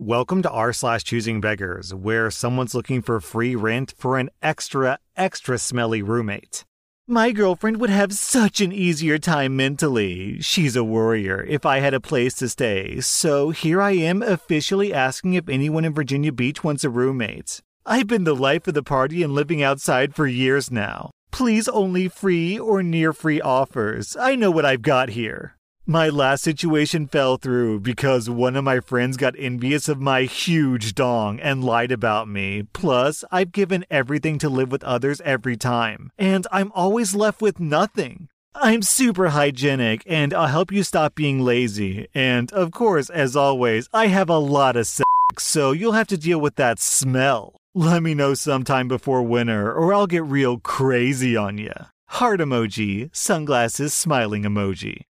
Welcome to r slash choosing beggars, where someone's looking for free rent for an extra, extra smelly roommate. My girlfriend would have such an easier time mentally. She's a worrier if I had a place to stay. So here I am officially asking if anyone in Virginia Beach wants a roommate. I've been the life of the party and living outside for years now. Please only free or near free offers. I know what I've got here. My last situation fell through because one of my friends got envious of my huge dong and lied about me. Plus, I've given everything to live with others every time, and I'm always left with nothing. I'm super hygienic and I'll help you stop being lazy. And of course, as always, I have a lot of sex, so you'll have to deal with that smell. Let me know sometime before winter or I'll get real crazy on you. Heart emoji, sunglasses, smiling emoji.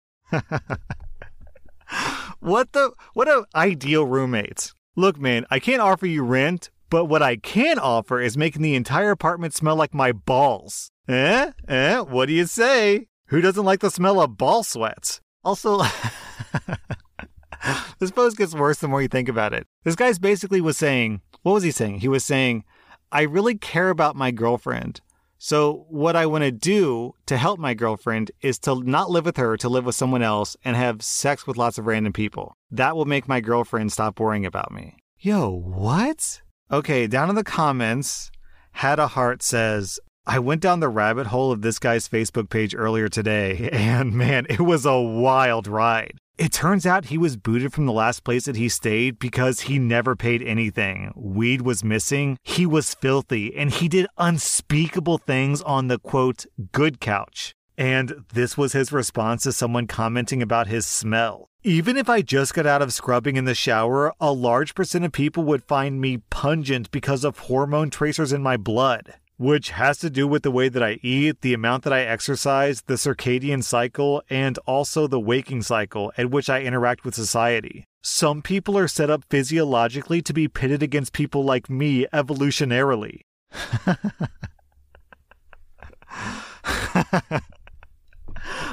what the what a ideal roommates. Look, man, I can't offer you rent, but what I can offer is making the entire apartment smell like my balls. Eh? Eh? What do you say? Who doesn't like the smell of ball sweats? Also, this post gets worse the more you think about it. This guy's basically was saying, what was he saying? He was saying, I really care about my girlfriend. So, what I want to do to help my girlfriend is to not live with her, to live with someone else and have sex with lots of random people. That will make my girlfriend stop worrying about me. Yo, what? Okay, down in the comments, Had a Heart says, I went down the rabbit hole of this guy's Facebook page earlier today, and man, it was a wild ride. It turns out he was booted from the last place that he stayed because he never paid anything. Weed was missing, he was filthy, and he did unspeakable things on the quote, good couch. And this was his response to someone commenting about his smell. Even if I just got out of scrubbing in the shower, a large percent of people would find me pungent because of hormone tracers in my blood which has to do with the way that I eat, the amount that I exercise, the circadian cycle, and also the waking cycle at which I interact with society. Some people are set up physiologically to be pitted against people like me evolutionarily.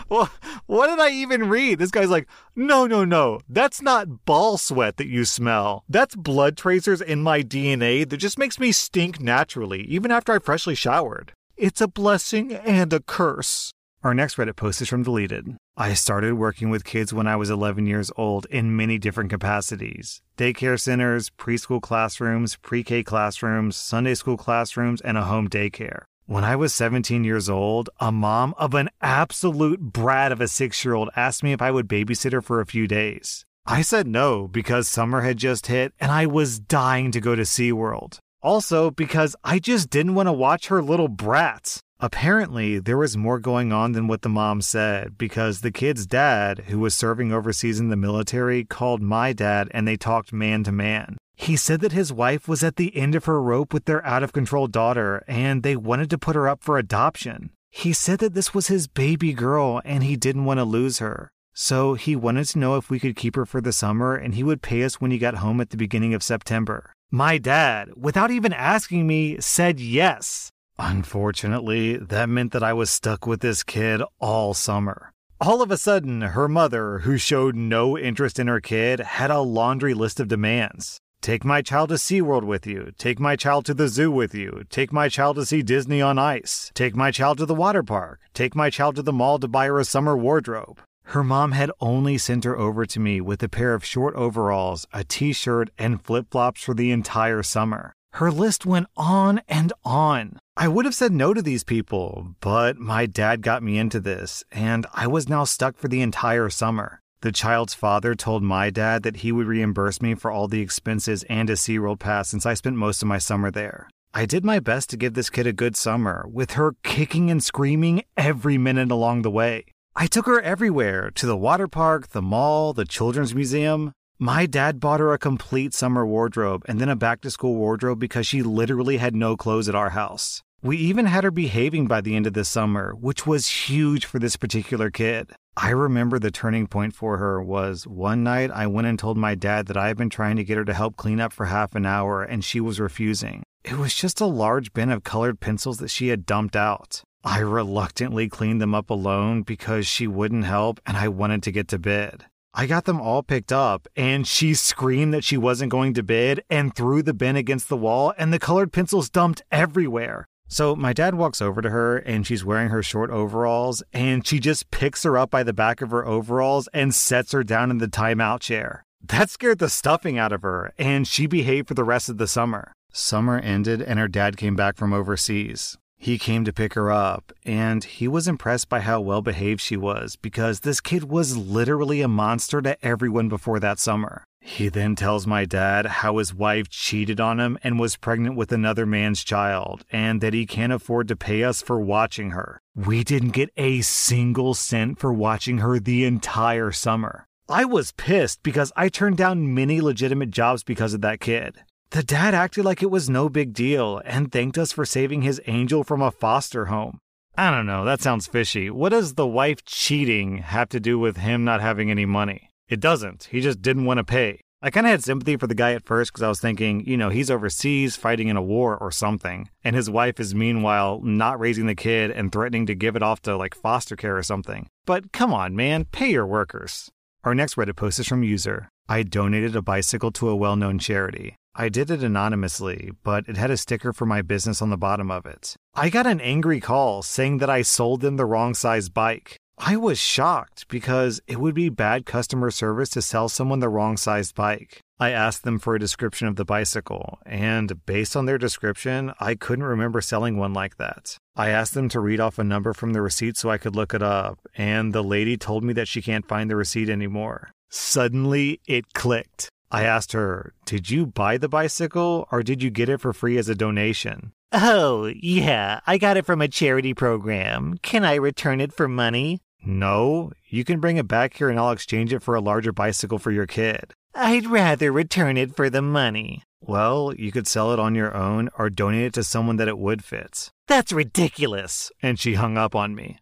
well, what did I even read? This guy's like, no, no, no. That's not ball sweat that you smell. That's blood tracers in my DNA that just makes me stink naturally, even after I freshly showered. It's a blessing and a curse. Our next Reddit post is from Deleted. I started working with kids when I was 11 years old in many different capacities daycare centers, preschool classrooms, pre K classrooms, Sunday school classrooms, and a home daycare. When I was 17 years old, a mom of an absolute brat of a six year old asked me if I would babysit her for a few days. I said no because summer had just hit and I was dying to go to SeaWorld. Also, because I just didn't want to watch her little brats. Apparently, there was more going on than what the mom said because the kid's dad, who was serving overseas in the military, called my dad and they talked man to man. He said that his wife was at the end of her rope with their out of control daughter and they wanted to put her up for adoption. He said that this was his baby girl and he didn't want to lose her. So he wanted to know if we could keep her for the summer and he would pay us when he got home at the beginning of September. My dad, without even asking me, said yes. Unfortunately, that meant that I was stuck with this kid all summer. All of a sudden, her mother, who showed no interest in her kid, had a laundry list of demands. Take my child to SeaWorld with you. Take my child to the zoo with you. Take my child to see Disney on ice. Take my child to the water park. Take my child to the mall to buy her a summer wardrobe. Her mom had only sent her over to me with a pair of short overalls, a t shirt, and flip flops for the entire summer. Her list went on and on. I would have said no to these people, but my dad got me into this, and I was now stuck for the entire summer. The child's father told my dad that he would reimburse me for all the expenses and a SeaWorld pass since I spent most of my summer there. I did my best to give this kid a good summer, with her kicking and screaming every minute along the way. I took her everywhere to the water park, the mall, the children's museum. My dad bought her a complete summer wardrobe and then a back to school wardrobe because she literally had no clothes at our house. We even had her behaving by the end of the summer, which was huge for this particular kid. I remember the turning point for her was one night I went and told my dad that I had been trying to get her to help clean up for half an hour and she was refusing. It was just a large bin of colored pencils that she had dumped out. I reluctantly cleaned them up alone because she wouldn't help and I wanted to get to bed. I got them all picked up, and she screamed that she wasn't going to bed and threw the bin against the wall, and the colored pencils dumped everywhere. So my dad walks over to her, and she's wearing her short overalls, and she just picks her up by the back of her overalls and sets her down in the timeout chair. That scared the stuffing out of her, and she behaved for the rest of the summer. Summer ended, and her dad came back from overseas. He came to pick her up, and he was impressed by how well behaved she was because this kid was literally a monster to everyone before that summer. He then tells my dad how his wife cheated on him and was pregnant with another man's child, and that he can't afford to pay us for watching her. We didn't get a single cent for watching her the entire summer. I was pissed because I turned down many legitimate jobs because of that kid. The dad acted like it was no big deal and thanked us for saving his angel from a foster home. I don't know, that sounds fishy. What does the wife cheating have to do with him not having any money? It doesn't. He just didn't want to pay. I kind of had sympathy for the guy at first because I was thinking, you know, he's overseas fighting in a war or something, and his wife is meanwhile not raising the kid and threatening to give it off to like foster care or something. But come on, man, pay your workers. Our next Reddit post is from user. I donated a bicycle to a well known charity. I did it anonymously, but it had a sticker for my business on the bottom of it. I got an angry call saying that I sold them the wrong size bike. I was shocked because it would be bad customer service to sell someone the wrong sized bike. I asked them for a description of the bicycle, and based on their description, I couldn't remember selling one like that. I asked them to read off a number from the receipt so I could look it up, and the lady told me that she can't find the receipt anymore. Suddenly, it clicked. I asked her, Did you buy the bicycle or did you get it for free as a donation? Oh, yeah, I got it from a charity program. Can I return it for money? No, you can bring it back here and I'll exchange it for a larger bicycle for your kid. I'd rather return it for the money. Well, you could sell it on your own or donate it to someone that it would fit. That's ridiculous. And she hung up on me.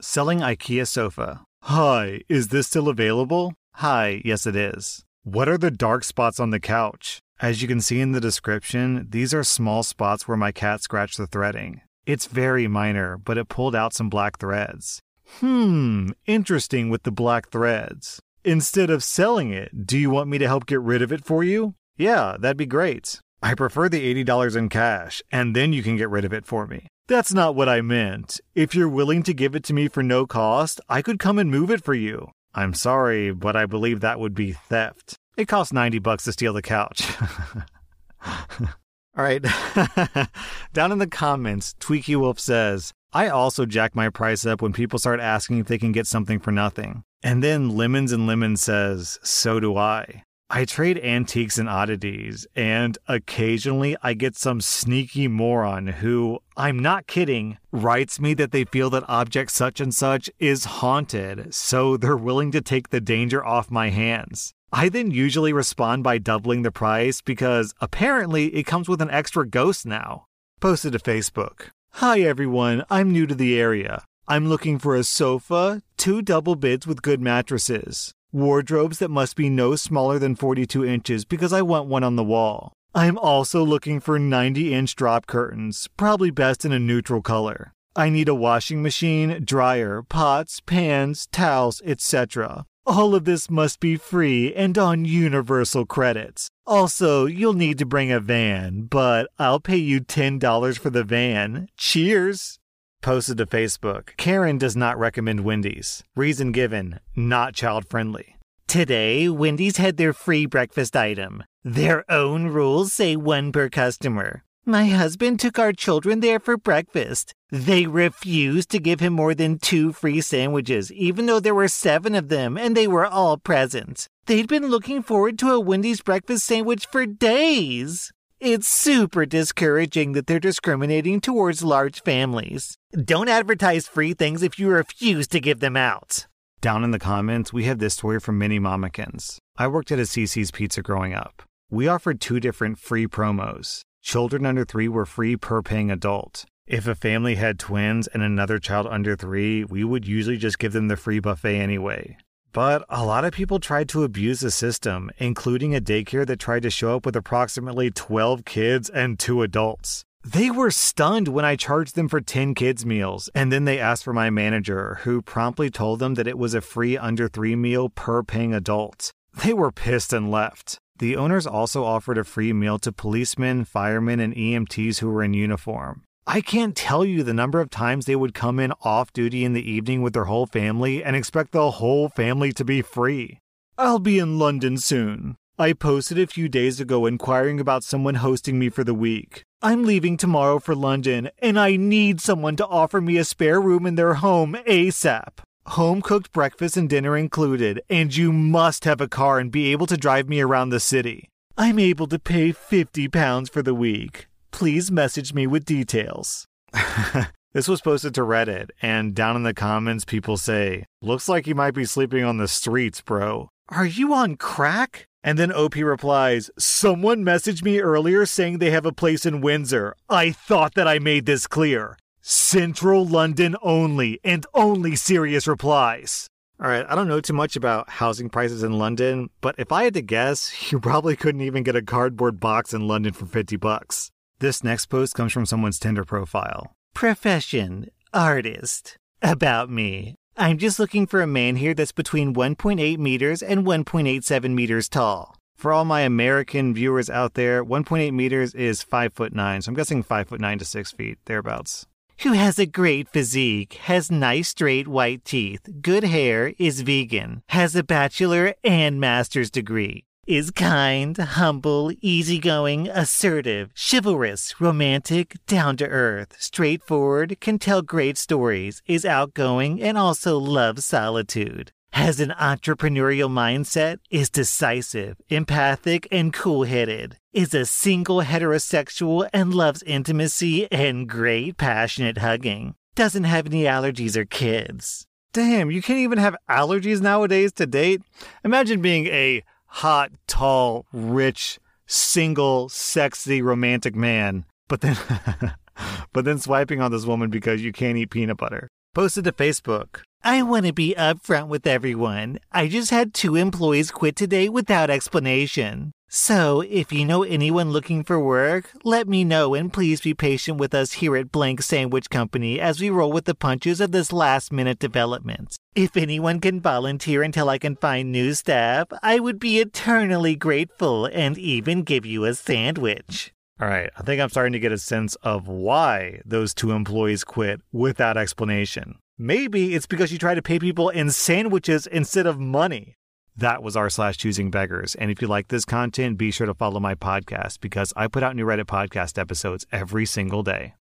Selling IKEA sofa. Hi, is this still available? Hi, yes it is. What are the dark spots on the couch? As you can see in the description, these are small spots where my cat scratched the threading. It's very minor, but it pulled out some black threads. Hmm, interesting with the black threads. Instead of selling it, do you want me to help get rid of it for you? Yeah, that'd be great. I prefer the $80 in cash, and then you can get rid of it for me. That's not what I meant. If you're willing to give it to me for no cost, I could come and move it for you. I'm sorry, but I believe that would be theft. It costs 90 bucks to steal the couch. All right. Down in the comments, Tweaky Wolf says, I also jack my price up when people start asking if they can get something for nothing. And then Lemons and Lemons says, So do I. I trade antiques and oddities, and occasionally I get some sneaky moron who, I'm not kidding, writes me that they feel that object such and such is haunted, so they're willing to take the danger off my hands. I then usually respond by doubling the price because apparently it comes with an extra ghost now. Posted to Facebook. Hi everyone, I'm new to the area. I'm looking for a sofa, two double beds with good mattresses wardrobes that must be no smaller than 42 inches because I want one on the wall. I'm also looking for 90 inch drop curtains, probably best in a neutral color. I need a washing machine, dryer, pots, pans, towels, etc. All of this must be free and on universal credits. Also, you'll need to bring a van, but I'll pay you $10 for the van. Cheers! Posted to Facebook. Karen does not recommend Wendy's. Reason given not child friendly. Today, Wendy's had their free breakfast item. Their own rules say one per customer. My husband took our children there for breakfast. They refused to give him more than two free sandwiches, even though there were seven of them and they were all present. They'd been looking forward to a Wendy's breakfast sandwich for days. It's super discouraging that they're discriminating towards large families. Don't advertise free things if you refuse to give them out. Down in the comments, we have this story from Mini Mamikins. I worked at a CiCi's Pizza growing up. We offered two different free promos. Children under three were free per paying adult. If a family had twins and another child under three, we would usually just give them the free buffet anyway. But a lot of people tried to abuse the system, including a daycare that tried to show up with approximately 12 kids and two adults. They were stunned when I charged them for 10 kids' meals, and then they asked for my manager, who promptly told them that it was a free under three meal per paying adult. They were pissed and left. The owners also offered a free meal to policemen, firemen, and EMTs who were in uniform. I can't tell you the number of times they would come in off duty in the evening with their whole family and expect the whole family to be free. I'll be in London soon. I posted a few days ago inquiring about someone hosting me for the week. I'm leaving tomorrow for London, and I need someone to offer me a spare room in their home ASAP. Home cooked breakfast and dinner included, and you must have a car and be able to drive me around the city. I'm able to pay £50 for the week. Please message me with details. this was posted to Reddit, and down in the comments, people say, Looks like you might be sleeping on the streets, bro. Are you on crack? And then OP replies, Someone messaged me earlier saying they have a place in Windsor. I thought that I made this clear. Central London only, and only serious replies. All right, I don't know too much about housing prices in London, but if I had to guess, you probably couldn't even get a cardboard box in London for 50 bucks. This next post comes from someone's Tinder profile. Profession artist. About me. I'm just looking for a man here that's between 1.8 meters and 1.87 meters tall. For all my American viewers out there, 1.8 meters is 5 foot 9, so I'm guessing 5 foot 9 to 6 feet, thereabouts. Who has a great physique, has nice straight white teeth, good hair, is vegan, has a bachelor and master's degree, is kind, humble, easygoing, assertive, chivalrous, romantic, down to earth, straightforward, can tell great stories, is outgoing, and also loves solitude. Has an entrepreneurial mindset, is decisive, empathic, and cool headed, is a single heterosexual and loves intimacy and great passionate hugging. Doesn't have any allergies or kids. Damn, you can't even have allergies nowadays to date? Imagine being a hot, tall, rich, single, sexy, romantic man, but then but then swiping on this woman because you can't eat peanut butter. Posted to Facebook. I want to be upfront with everyone. I just had two employees quit today without explanation. So, if you know anyone looking for work, let me know and please be patient with us here at Blank Sandwich Company as we roll with the punches of this last minute development. If anyone can volunteer until I can find new staff, I would be eternally grateful and even give you a sandwich. All right, I think I'm starting to get a sense of why those two employees quit without explanation. Maybe it's because you try to pay people in sandwiches instead of money. That was r slash choosing beggars. And if you like this content, be sure to follow my podcast because I put out new Reddit podcast episodes every single day.